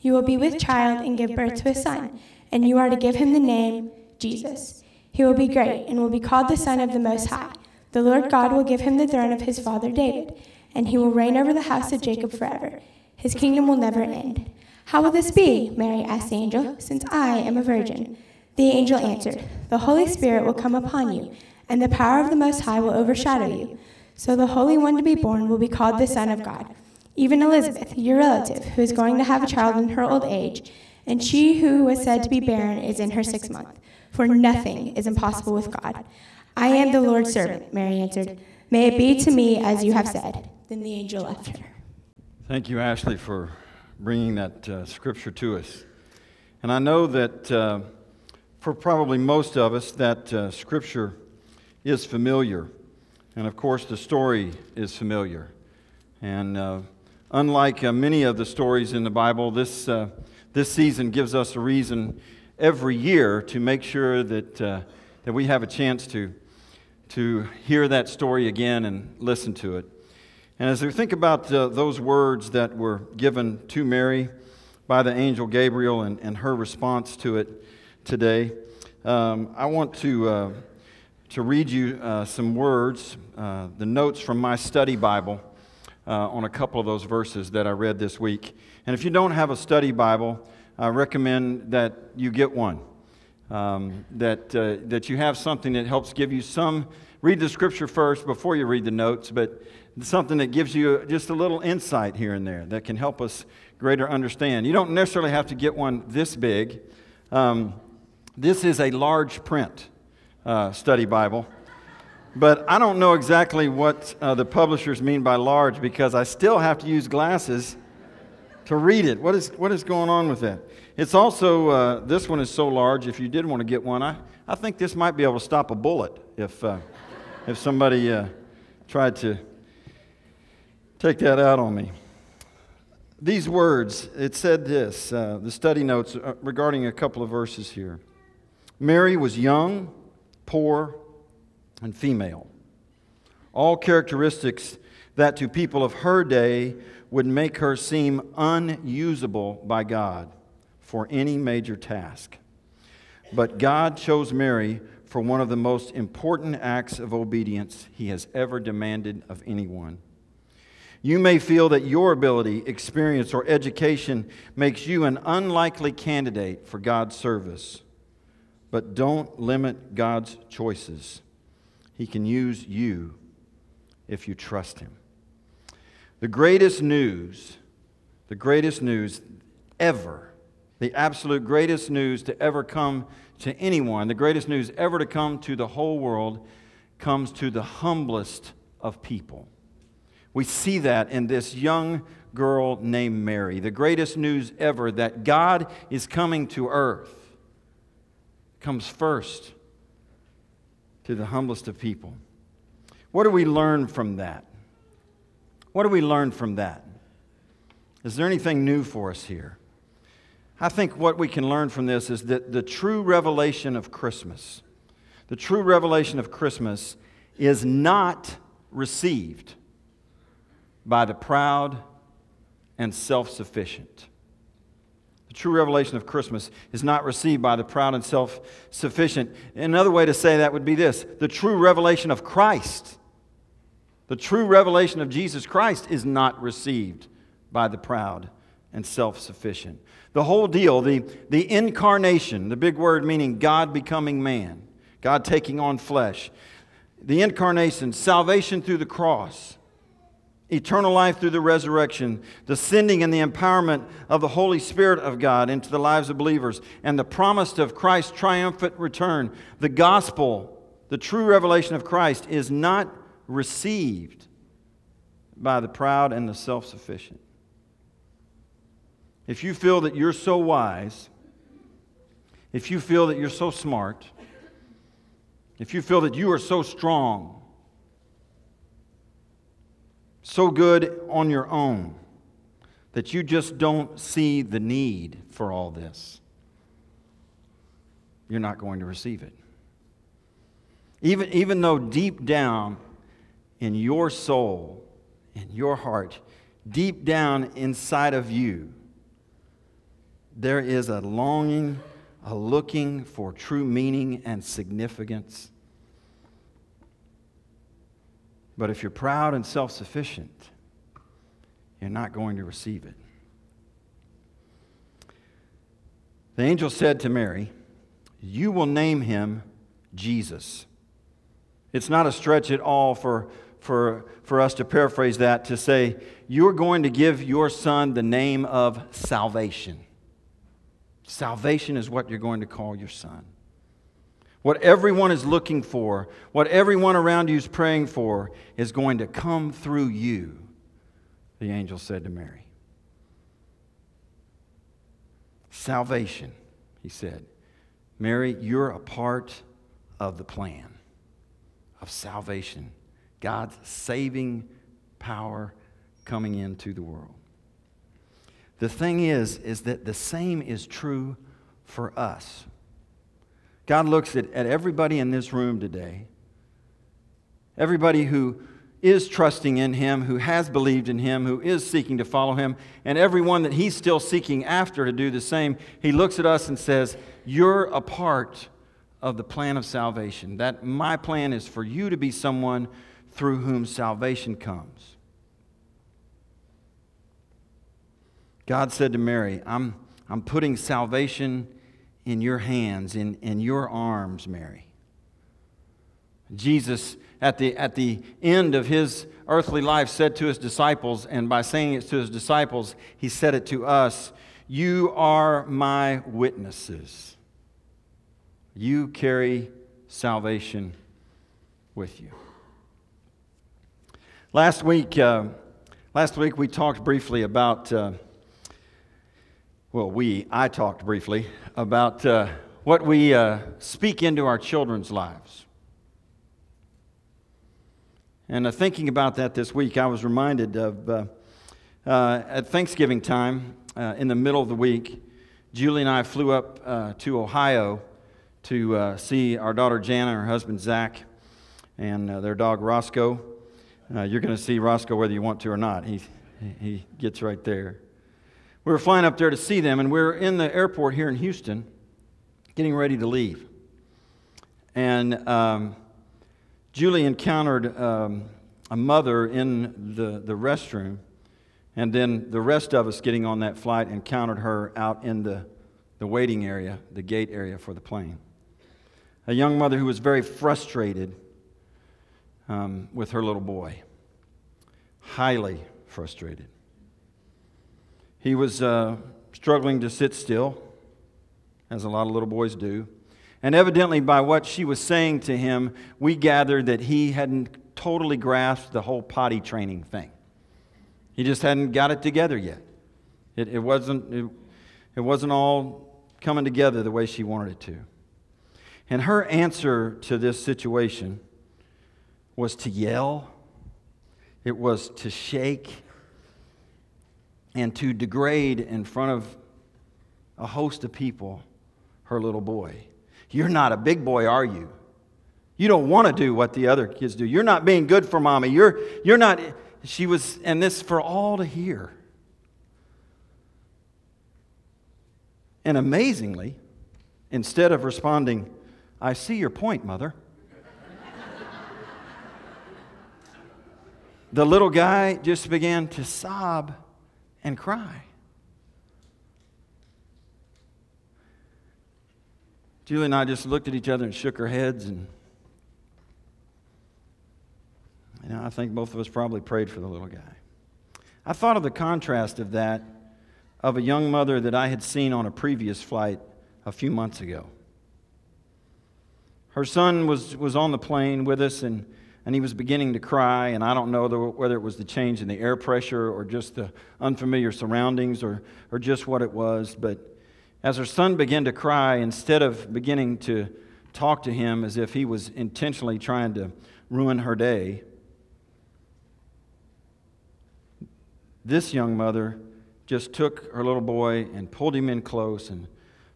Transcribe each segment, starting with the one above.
You will be with child and give birth to a son, and you are to give him the name Jesus. He will be great and will be called the Son of the Most High. The Lord God will give him the throne of his father David, and he will reign over the house of Jacob forever. His kingdom will never end. How will this be? Mary asked the angel, since I am a virgin. The angel answered, The Holy Spirit will come upon you, and the power of the Most High will overshadow you. So the Holy One to be born will be called the Son of God. Even Elizabeth, your relative, who is going to have a child in her old age, and she who was said to be barren is in her sixth month. For nothing is impossible with God. I am the Lord's servant, Mary answered. May it be to me as you have said. Then the angel left her. Thank you, Ashley, for bringing that uh, scripture to us. And I know that uh, for probably most of us, that uh, scripture is familiar. And of course, the story is familiar. And uh, Unlike uh, many of the stories in the Bible, this, uh, this season gives us a reason every year to make sure that, uh, that we have a chance to, to hear that story again and listen to it. And as we think about uh, those words that were given to Mary by the angel Gabriel and, and her response to it today, um, I want to, uh, to read you uh, some words, the notes from my study Bible uh, on a couple of those verses that I read this week. And if you don't have a study Bible, I recommend that you get one. Um, that, uh, that you have something that helps give you some, read the scripture first before you read the notes, but something that gives you just a little insight here and there that can help us greater understand. You don't necessarily have to get one this big. Um, this is a large print uh, study Bible. But I don't know exactly what uh, the publishers mean by large because I still have to use glasses to read it. What is, what is going on with that? It's also, uh, this one is so large, if you did want to get one, I, I think this might be able to stop a bullet if, uh, if somebody uh, tried to take that out on me. These words, it said this, uh, the study notes uh, regarding a couple of verses here. Mary was young, poor, and female. All characteristics that to people of her day would make her seem unusable by God for any major task. But God chose Mary for one of the most important acts of obedience he has ever demanded of anyone. You may feel that your ability, experience, or education makes you an unlikely candidate for God's service, but don't limit God's choices. He can use you if you trust Him. The greatest news, the greatest news ever, the absolute greatest news to ever come to anyone, the greatest news ever to come to the whole world, comes to the humblest of people. We see that in this young girl named Mary. The greatest news ever that God is coming to earth comes first to the humblest of people. What do we learn from that? What do we learn from that? Is there anything new for us here? I think what we can learn from this is that the true revelation of Christmas, the true revelation of Christmas is not received by the proud and self sufficient. The true revelation of Christmas is not received by the proud and self sufficient. Another way to say that would be this the true revelation of Christ, the true revelation of Jesus Christ is not received by the proud and self sufficient. The whole deal, the, the incarnation, the big word meaning God becoming man, God taking on flesh, the incarnation, salvation through the cross eternal life through the resurrection, the sending and the empowerment of the Holy Spirit of God into the lives of believers, and the promise of Christ's triumphant return, the gospel, the true revelation of Christ, is not received by the proud and the self sufficient. If you feel that you're so wise if you feel that you're so smart, if you feel that you are so strong, so good on your own, that you just don't see the need for all this, you're not going to receive it. Even, even though deep down in your soul, in your heart, deep down inside of you, there is a longing, a looking for true meaning and significance. But if you're proud and self sufficient, you're not going to receive it. The angel said to Mary, You will name him Jesus. It's not a stretch at all for, for, for us to paraphrase that to say, You're going to give your son the name of salvation. Salvation is what you're going to call your son. What everyone is looking for, what everyone around you is praying for, is going to come through you, the angel said to Mary. Salvation, he said. Mary, you're a part of the plan of salvation, God's saving power coming into the world. The thing is, is that the same is true for us. God looks at, at everybody in this room today, everybody who is trusting in Him, who has believed in Him, who is seeking to follow Him, and everyone that He's still seeking after to do the same. He looks at us and says, You're a part of the plan of salvation. That my plan is for you to be someone through whom salvation comes. God said to Mary, I'm, I'm putting salvation in your hands, in, in your arms, Mary. Jesus, at the, at the end of his earthly life, said to his disciples, and by saying it to his disciples, he said it to us You are my witnesses. You carry salvation with you. Last week, uh, last week we talked briefly about. Uh, well, we, I talked briefly about uh, what we uh, speak into our children's lives. And uh, thinking about that this week, I was reminded of uh, uh, at Thanksgiving time, uh, in the middle of the week, Julie and I flew up to Ohio to see our daughter Jana her husband Zach and their dog Roscoe. you're going to see Roscoe whether you want to or not. He, he gets right there. We were flying up there to see them, and we are in the airport here in Houston, getting ready to leave. And um, Julie encountered um, a mother in the, the restroom, and then the rest of us getting on that flight encountered her out in the, the waiting area, the gate area for the plane. A young mother who was very frustrated um, with her little boy, highly frustrated. He was uh, struggling to sit still, as a lot of little boys do. And evidently, by what she was saying to him, we gathered that he hadn't totally grasped the whole potty training thing. He just hadn't got it together yet. It, it, wasn't, it, it wasn't all coming together the way she wanted it to. And her answer to this situation was to yell, it was to shake, and to degrade in front of a host of people her little boy. You're not a big boy, are you? You don't want to do what the other kids do. You're not being good for mommy. You're, you're not. She was, and this for all to hear. And amazingly, instead of responding, I see your point, mother, the little guy just began to sob and cry. Julie and I just looked at each other and shook our heads, and I think both of us probably prayed for the little guy. I thought of the contrast of that of a young mother that I had seen on a previous flight a few months ago. Her son was, was on the plane with us, and and he was beginning to cry. And I don't know whether it was the change in the air pressure or just the unfamiliar surroundings or, or just what it was, but As her son began to cry, instead of beginning to talk to him as if he was intentionally trying to ruin her day, this young mother just took her little boy and pulled him in close and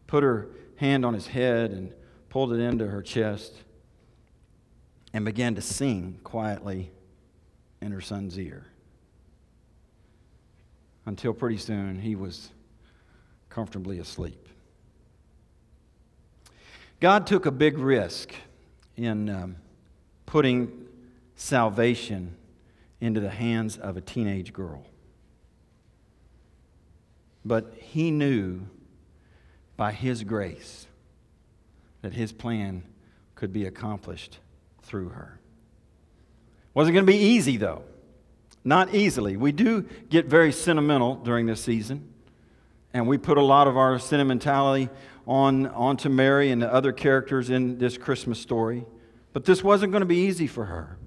put her hand on his head and pulled it into her chest and began to sing quietly in her son's ear until pretty soon he was comfortably asleep. God took a big risk in um, putting salvation into the hands of a teenage girl. But he knew by his grace that his plan could be accomplished through her. Wasn't going to be easy, though. Not easily. We do get very sentimental during this season, and we put a lot of our sentimentality on onto Mary and the other characters in this Christmas story. But this wasn't going to be easy for her.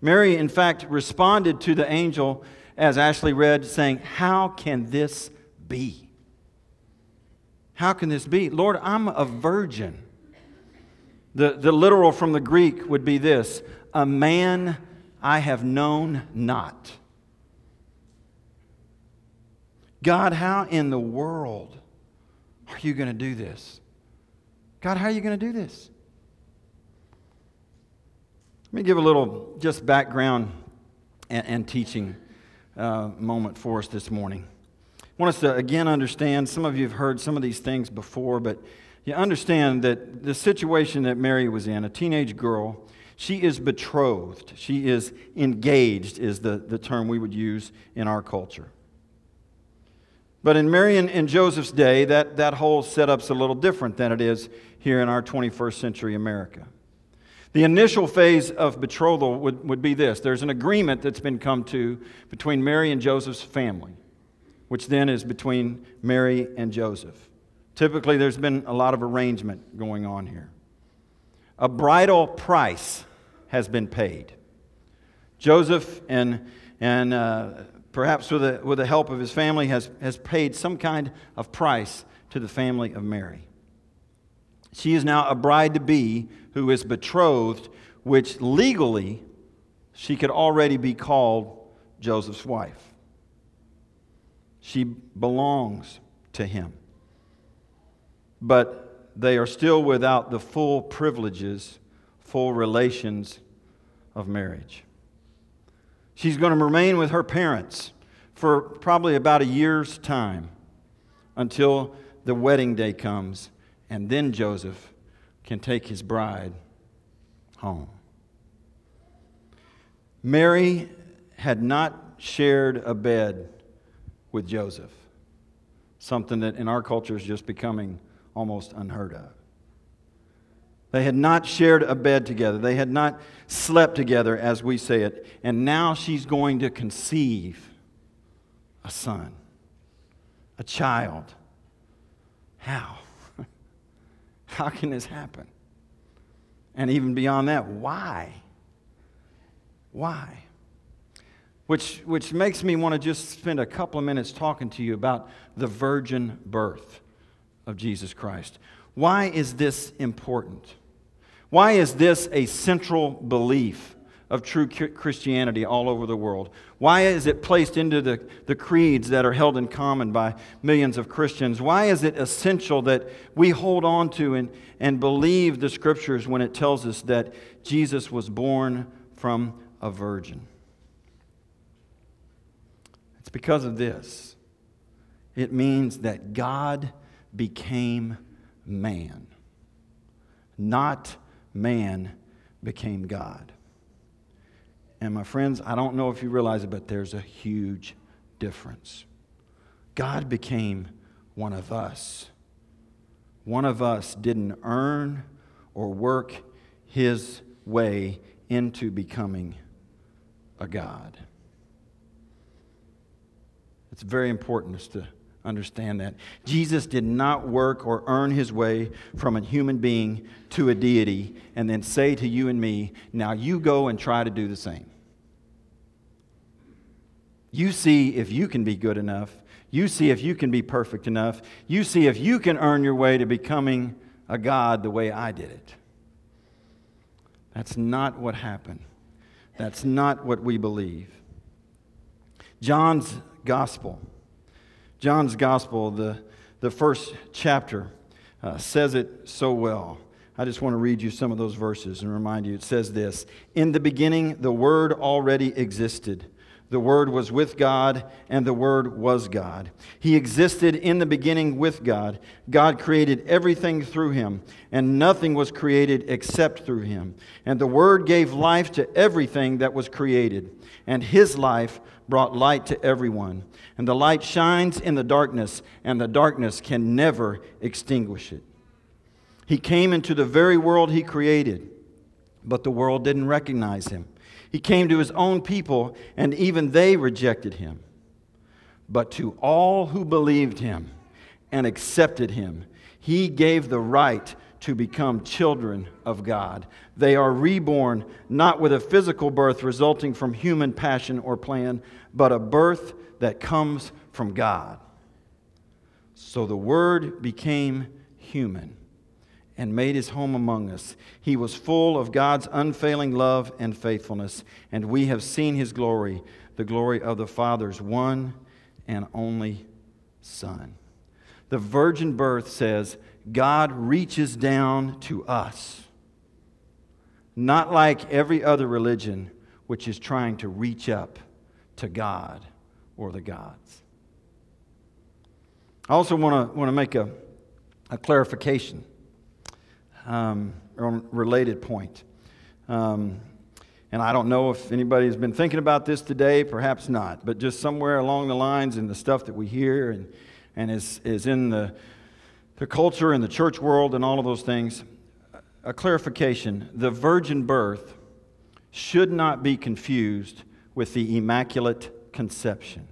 Mary, in fact, responded to the angel, as Ashley read, saying, How can this be? How can this be? Lord, I'm a virgin. The, the literal from the Greek would be this a man I have known not. God, how in the world are you going to do this? God, how are you going to do this? Let me give a little just background and, and teaching uh, moment for us this morning. I want us to again understand, some of you have heard some of these things before, but you understand that the situation that Mary was in, a teenage girl, she is betrothed. She is engaged, is the, the term we would use in our culture. But in Mary and, and Joseph's day, that, that whole setup's a little different than it is here in our 21st century America. The initial phase of betrothal would, would be this there's an agreement that's been come to between Mary and Joseph's family, which then is between Mary and Joseph. Typically, there's been a lot of arrangement going on here. A bridal price has been paid. Joseph, and, and uh, perhaps with the, with the help of his family, has, has paid some kind of price to the family of Mary. She is now a bride to be who is betrothed, which legally she could already be called Joseph's wife. She belongs to him but they are still without the full privileges, full relations of marriage. She's going to remain with her parents for probably about a year's time until the wedding day comes, and then Joseph can take his bride home. Mary had not shared a bed with Joseph, something that in our culture is just becoming almost unheard of. They had not shared a bed together. They had not slept together, as we say it. And now she's going to conceive a son, a child. How? How can this happen? And even beyond that, why? Why? Which, which makes me want to just spend a couple of minutes talking to you about the virgin birth of Jesus Christ. Why is this important? Why is this a central belief of true Christianity all over the world? Why is it placed into the, the creeds that are held in common by millions of Christians? Why is it essential that we hold on to and, and believe the scriptures when it tells us that Jesus was born from a virgin? It's because of this. It means that God became man, not man became God. And my friends, I don't know if you realize it, but there's a huge difference. God became one of us. One of us didn't earn or work his way into becoming a God. It's very important to understand that. Jesus did not work or earn his way from a human being to a deity and then say to you and me, now you go and try to do the same. You see if you can be good enough. You see if you can be perfect enough. You see if you can earn your way to becoming a God the way I did it. That's not what happened. That's not what we believe. John's gospel, John's gospel, the, the first chapter, uh, says it so well. I just want to read you some of those verses and remind you. It says this In the beginning, the Word already existed. The Word was with God, and the Word was God. He existed in the beginning with God. God created everything through him, and nothing was created except through him. And the Word gave life to everything that was created, and his life brought light to everyone. And the light shines in the darkness, and the darkness can never extinguish it. He came into the very world he created, but the world didn't recognize him. He came to his own people, and even they rejected him. But to all who believed him and accepted him, he gave the right to become children of God. They are reborn not with a physical birth resulting from human passion or plan, but a birth that comes from God. So the Word became human and made his home among us. He was full of God's unfailing love and faithfulness, and we have seen his glory, the glory of the Father's one and only Son. The virgin birth says God reaches down to us, not like every other religion which is trying to reach up to God or the gods. I also want to, want to make a, a clarification um, on a related point. Um, and I don't know if anybody has been thinking about this today, perhaps not, but just somewhere along the lines in the stuff that we hear and, and is, is in the, the culture and the church world and all of those things, a clarification the virgin birth should not be confused with the immaculate conception.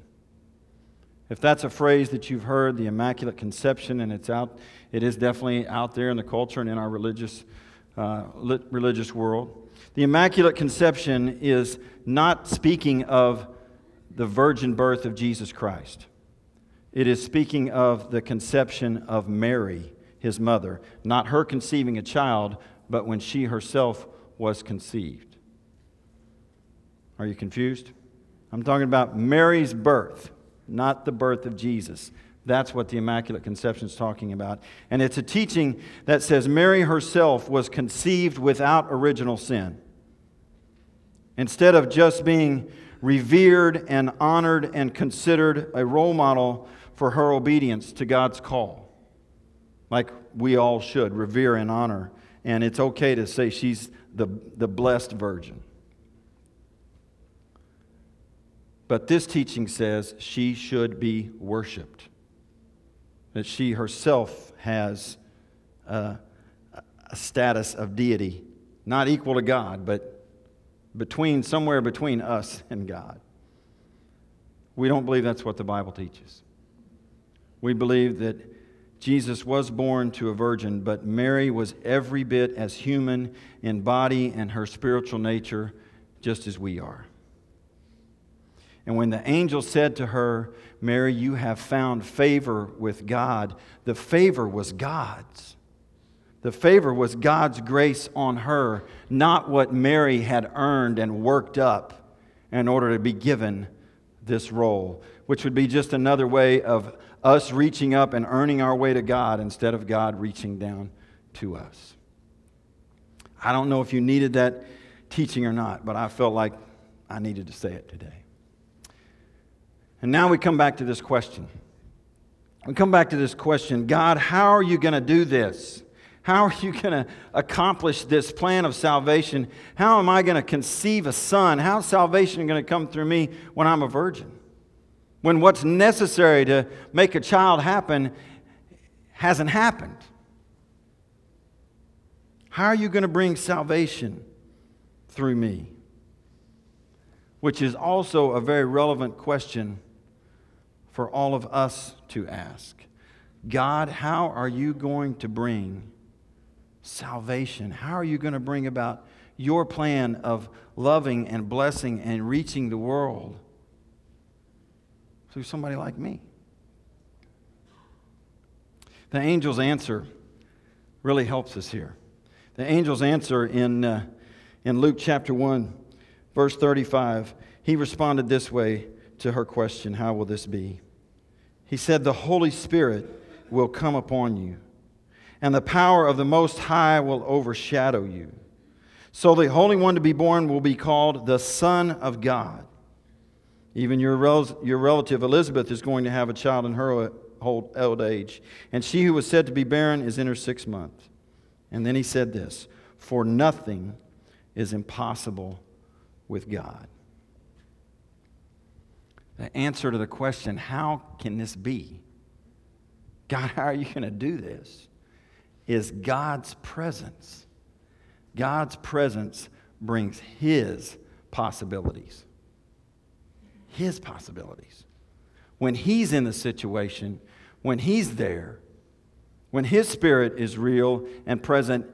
If that's a phrase that you've heard, the Immaculate Conception, and it's out, it is definitely out there in the culture and in our religious, uh, religious world. The Immaculate Conception is not speaking of the virgin birth of Jesus Christ. It is speaking of the conception of Mary, his mother, not her conceiving a child, but when she herself was conceived. Are you confused? I'm talking about Mary's birth not the birth of Jesus. That's what the Immaculate Conception is talking about. And it's a teaching that says Mary herself was conceived without original sin. Instead of just being revered and honored and considered a role model for her obedience to God's call, like we all should revere and honor. And it's okay to say she's the, the blessed virgin. But this teaching says she should be worshiped, that she herself has a, a status of deity, not equal to God, but between somewhere between us and God. We don't believe that's what the Bible teaches. We believe that Jesus was born to a virgin, but Mary was every bit as human in body and her spiritual nature, just as we are. And when the angel said to her, Mary, you have found favor with God, the favor was God's. The favor was God's grace on her, not what Mary had earned and worked up in order to be given this role, which would be just another way of us reaching up and earning our way to God instead of God reaching down to us. I don't know if you needed that teaching or not, but I felt like I needed to say it today. And now we come back to this question. We come back to this question God, how are you going to do this? How are you going to accomplish this plan of salvation? How am I going to conceive a son? How's salvation going to come through me when I'm a virgin? When what's necessary to make a child happen hasn't happened? How are you going to bring salvation through me? Which is also a very relevant question for all of us to ask God, how are you going to bring salvation? How are you going to bring about your plan of loving and blessing and reaching the world through somebody like me? The angel's answer really helps us here. The angel's answer in, uh, in Luke chapter 1, verse 35, he responded this way to her question How will this be? He said, The Holy Spirit will come upon you, and the power of the Most High will overshadow you. So the Holy One to be born will be called the Son of God. Even your, rel- your relative Elizabeth is going to have a child in her old age, and she who was said to be barren is in her sixth month. And then he said this For nothing is impossible with God. The answer to the question, How can this be? God, how are you going to do this? Is God's presence. God's presence brings His possibilities. His possibilities. When He's in the situation, when He's there, when His Spirit is real and present,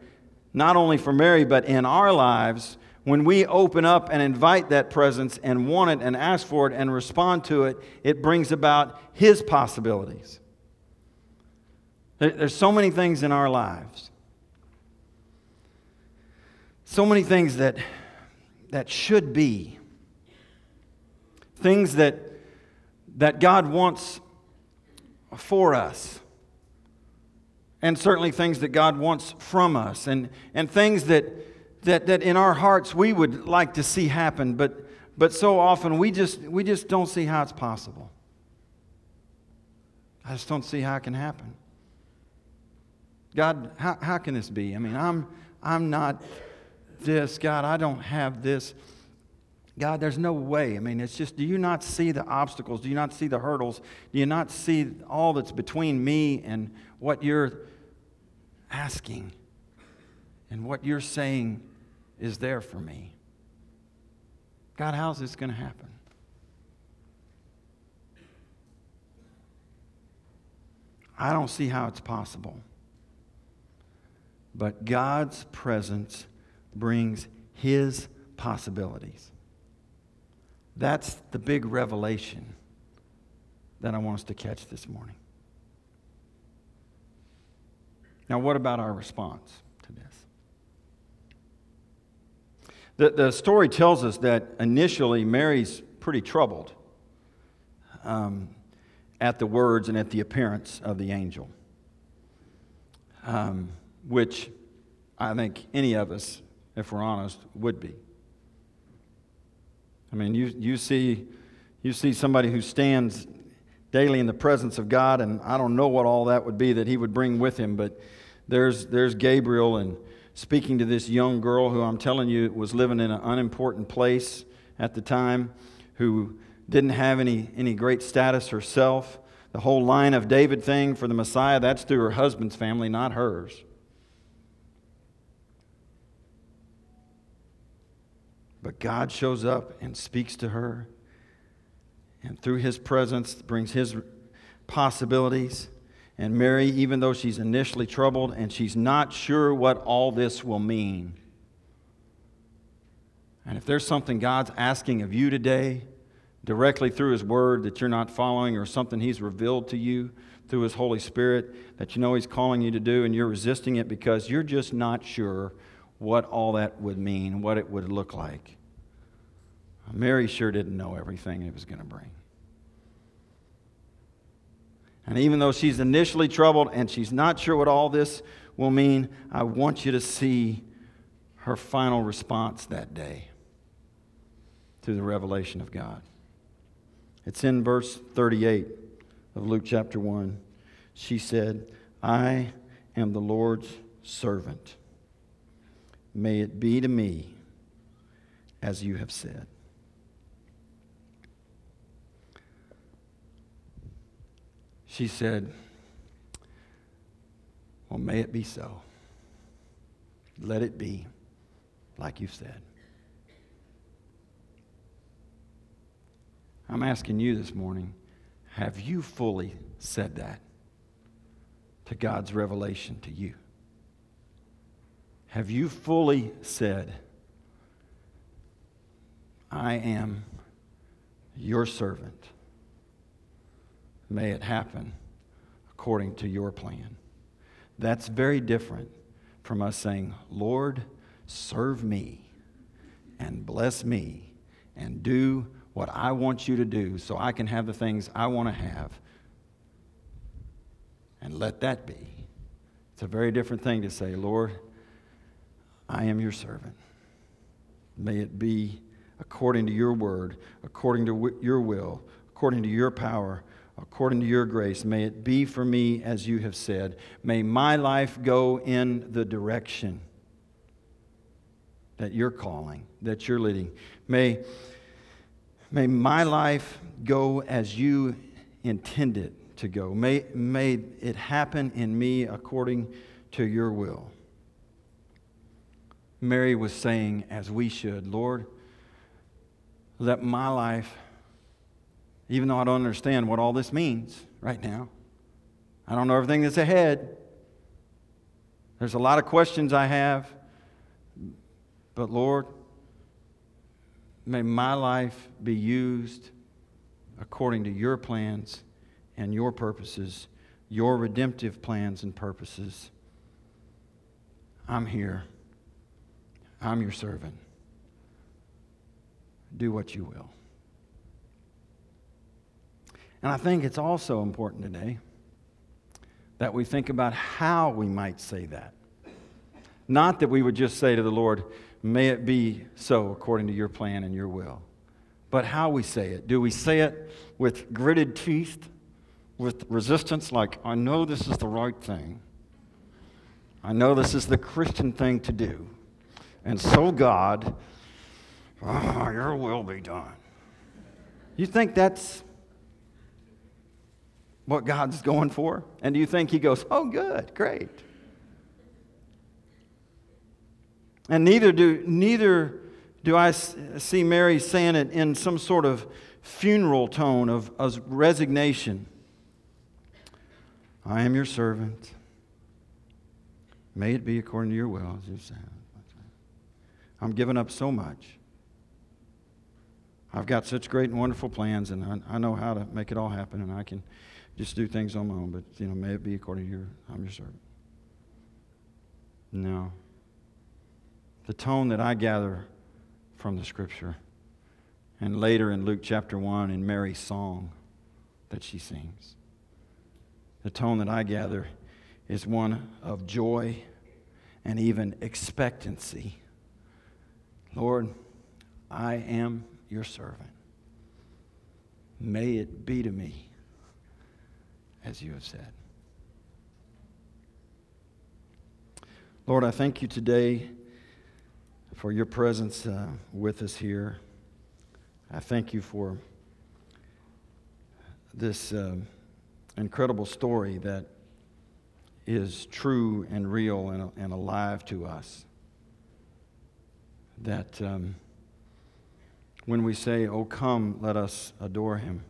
not only for Mary, but in our lives, when we open up and invite that presence and want it and ask for it and respond to it, it brings about His possibilities. There's so many things in our lives, so many things that, that should be, things that, that God wants for us and certainly things that God wants from us, and, and things that, that, that in our hearts we would like to see happen, but, but so often we just, we just don't see how it's possible. I just don't see how it can happen. God, how, how can this be? I mean, I'm, I'm not this. God, I don't have this. God, there's no way. I mean, it's just, do you not see the obstacles? Do you not see the hurdles? Do you not see all that's between me and what you're asking and what you're saying is there for me. God, how's this going to happen? I don't see how it's possible. But God's presence brings His possibilities. That's the big revelation that I want us to catch this morning. Now, what about our response to this? The, the story tells us that initially Mary's pretty troubled um, at the words and at the appearance of the angel, um, which I think any of us, if we're honest, would be. I mean, you, you, see, you see somebody who stands daily in the presence of God, and I don't know what all that would be that he would bring with him, but there's, there's Gabriel and speaking to this young girl who I'm telling you was living in an unimportant place at the time, who didn't have any, any great status herself. The whole line of David thing for the Messiah, that's through her husband's family, not hers. But God shows up and speaks to her, and through his presence brings his possibilities. And Mary, even though she's initially troubled and she's not sure what all this will mean, and if there's something God's asking of you today, directly through His Word that you're not following, or something He's revealed to you through His Holy Spirit that you know He's calling you to do, and you're resisting it because you're just not sure what all that would mean, what it would look like. Mary sure didn't know everything it was going to bring. And even though she's initially troubled and she's not sure what all this will mean, I want you to see her final response that day to the revelation of God. It's in verse 38 of Luke chapter 1. She said, I am the Lord's servant. May it be to me as you have said. She said, Well, may it be so. Let it be like you've said. I'm asking you this morning have you fully said that to God's revelation to you? Have you fully said, I am your servant? May it happen according to your plan. That's very different from us saying, Lord, serve me and bless me and do what I want you to do so I can have the things I want to have. And let that be. It's a very different thing to say, Lord, I am your servant. May it be according to your word, according to your will, according to your power, according to your grace. May it be for me as you have said. May my life go in the direction that you're calling, that you're leading. May, may my life go as you intended to go. May, may it happen in me according to your will. Mary was saying, as we should, Lord, let my life, even though I don't understand what all this means right now, I don't know everything that's ahead. There's a lot of questions I have. But Lord, may my life be used according to your plans and your purposes, your redemptive plans and purposes. I'm here. I'm your servant. Do what you will. And I think it's also important today that we think about how we might say that. Not that we would just say to the Lord, May it be so according to your plan and your will. But how we say it. Do we say it with gritted teeth, with resistance, like, I know this is the right thing? I know this is the Christian thing to do. And so, God, oh, your will be done. You think that's what God's going for? And do you think He goes, oh, good, great? And neither do, neither do I see Mary saying it in some sort of funeral tone of, of resignation. I am your servant. May it be according to your will, as you said. I'm giving up so much. I've got such great and wonderful plans, and I, I, know how to make it all happen, and I can just do things on my own. But you know, may it be according to your. I'm your servant. No the tone that I gather from the scripture. And later in Luke chapter 1, in Mary's song that she sings, the tone that I gather is one of joy and even expectancy. Lord, I am your servant. May it be to me as you have said. Lord, I thank you today for your presence uh, with us here. I thank you for this uh, incredible story that is true and real and, and alive to us. That um, when we say, Oh, come, let us adore him,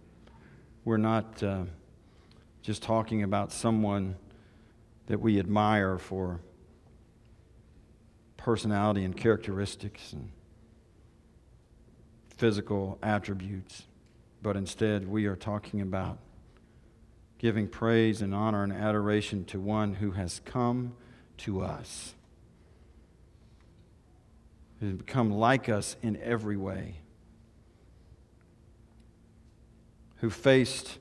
we're not uh, just talking about someone that we admire for personality and characteristics and physical attributes, but instead we are talking about giving praise and honor and adoration to one who has come to us, has become like us in every way, who faced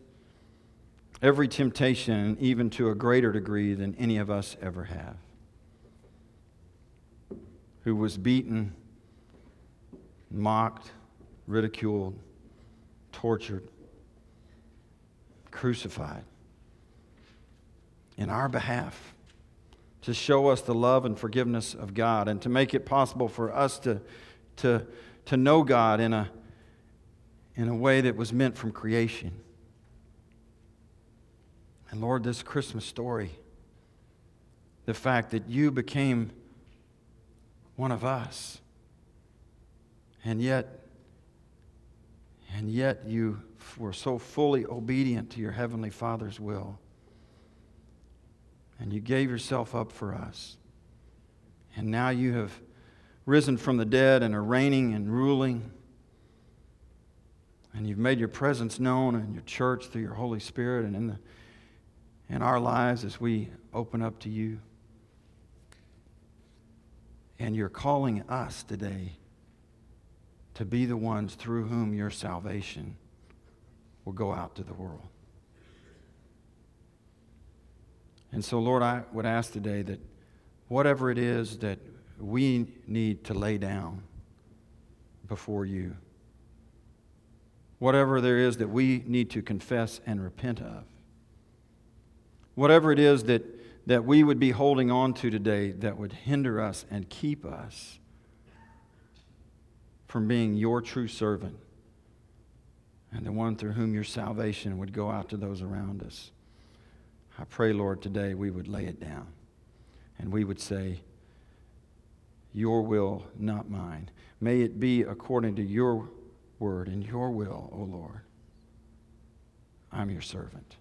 every temptation, even to a greater degree than any of us ever have who was beaten, mocked, ridiculed, tortured, crucified in our behalf to show us the love and forgiveness of God and to make it possible for us to, to, to know God in a, in a way that was meant from creation. And Lord, this Christmas story, the fact that you became one of us. And yet, and yet you were so fully obedient to your Heavenly Father's will. And you gave yourself up for us. And now you have risen from the dead and are reigning and ruling. And you've made your presence known in your church through your Holy Spirit and in the, in our lives as we open up to you. And you're calling us today to be the ones through whom your salvation will go out to the world. And so, Lord, I would ask today that whatever it is that we need to lay down before you, whatever there is that we need to confess and repent of, whatever it is that, that we would be holding on to today that would hinder us and keep us from being your true servant and the one through whom your salvation would go out to those around us. I pray, Lord, today we would lay it down and we would say, Your will, not mine. May it be according to your word and your will, O Lord. I'm your servant.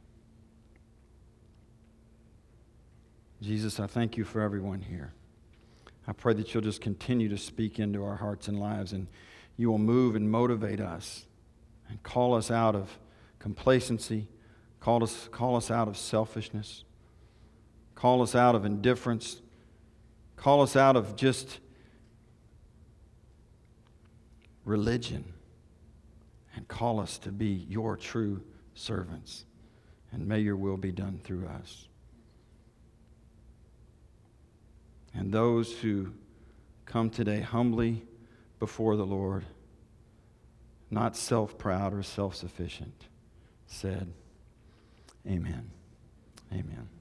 Jesus, I thank you for everyone here. I pray that you'll just continue to speak into our hearts and lives and you will move and motivate us and call us out of complacency, call us, call us out of selfishness, call us out of indifference, call us out of just religion, and call us to be your true servants. And may your will be done through us. And those who come today humbly before the Lord, not self proud or self sufficient, said, Amen. Amen.